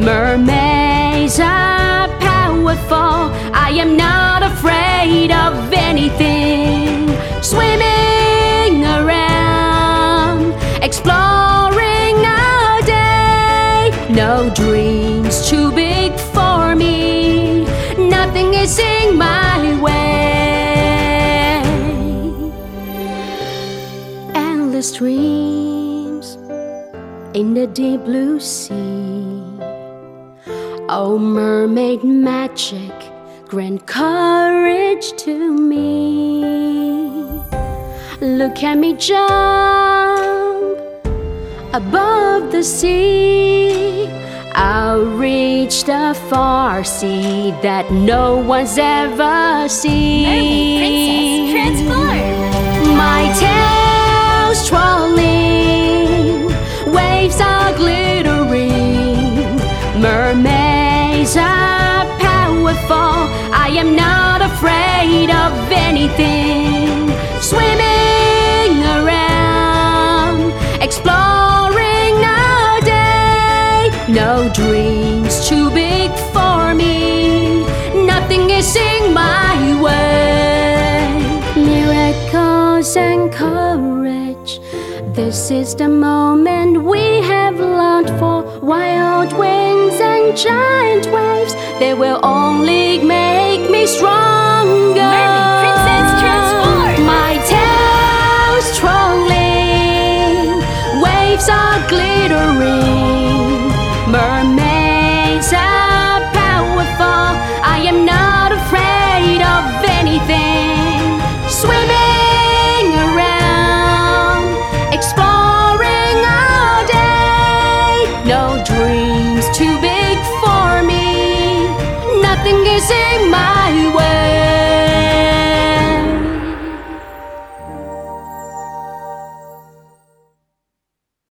Mermaids are powerful. I am not afraid of anything. Swimming around, exploring all day. No dreams too big for me. Nothing is in my way. Endless dreams in the deep blue sea. Oh, mermaid magic, grant courage to me. Look at me jump above the sea. I'll reach the far sea that no one's ever seen. Mermaid Princess, powerful. I am not afraid of anything. Swimming around, exploring all day. No dreams too big for me. Nothing is in my way. Miracles and courage. This is the moment we have longed for. Wild winds and giant waves, they will only make me stronger. Mermaid Princess, transform! My tail's waves are glittering. Mermaids are powerful. I am not afraid of anything. Swimming around, exploring all day. No dreams Is in my way.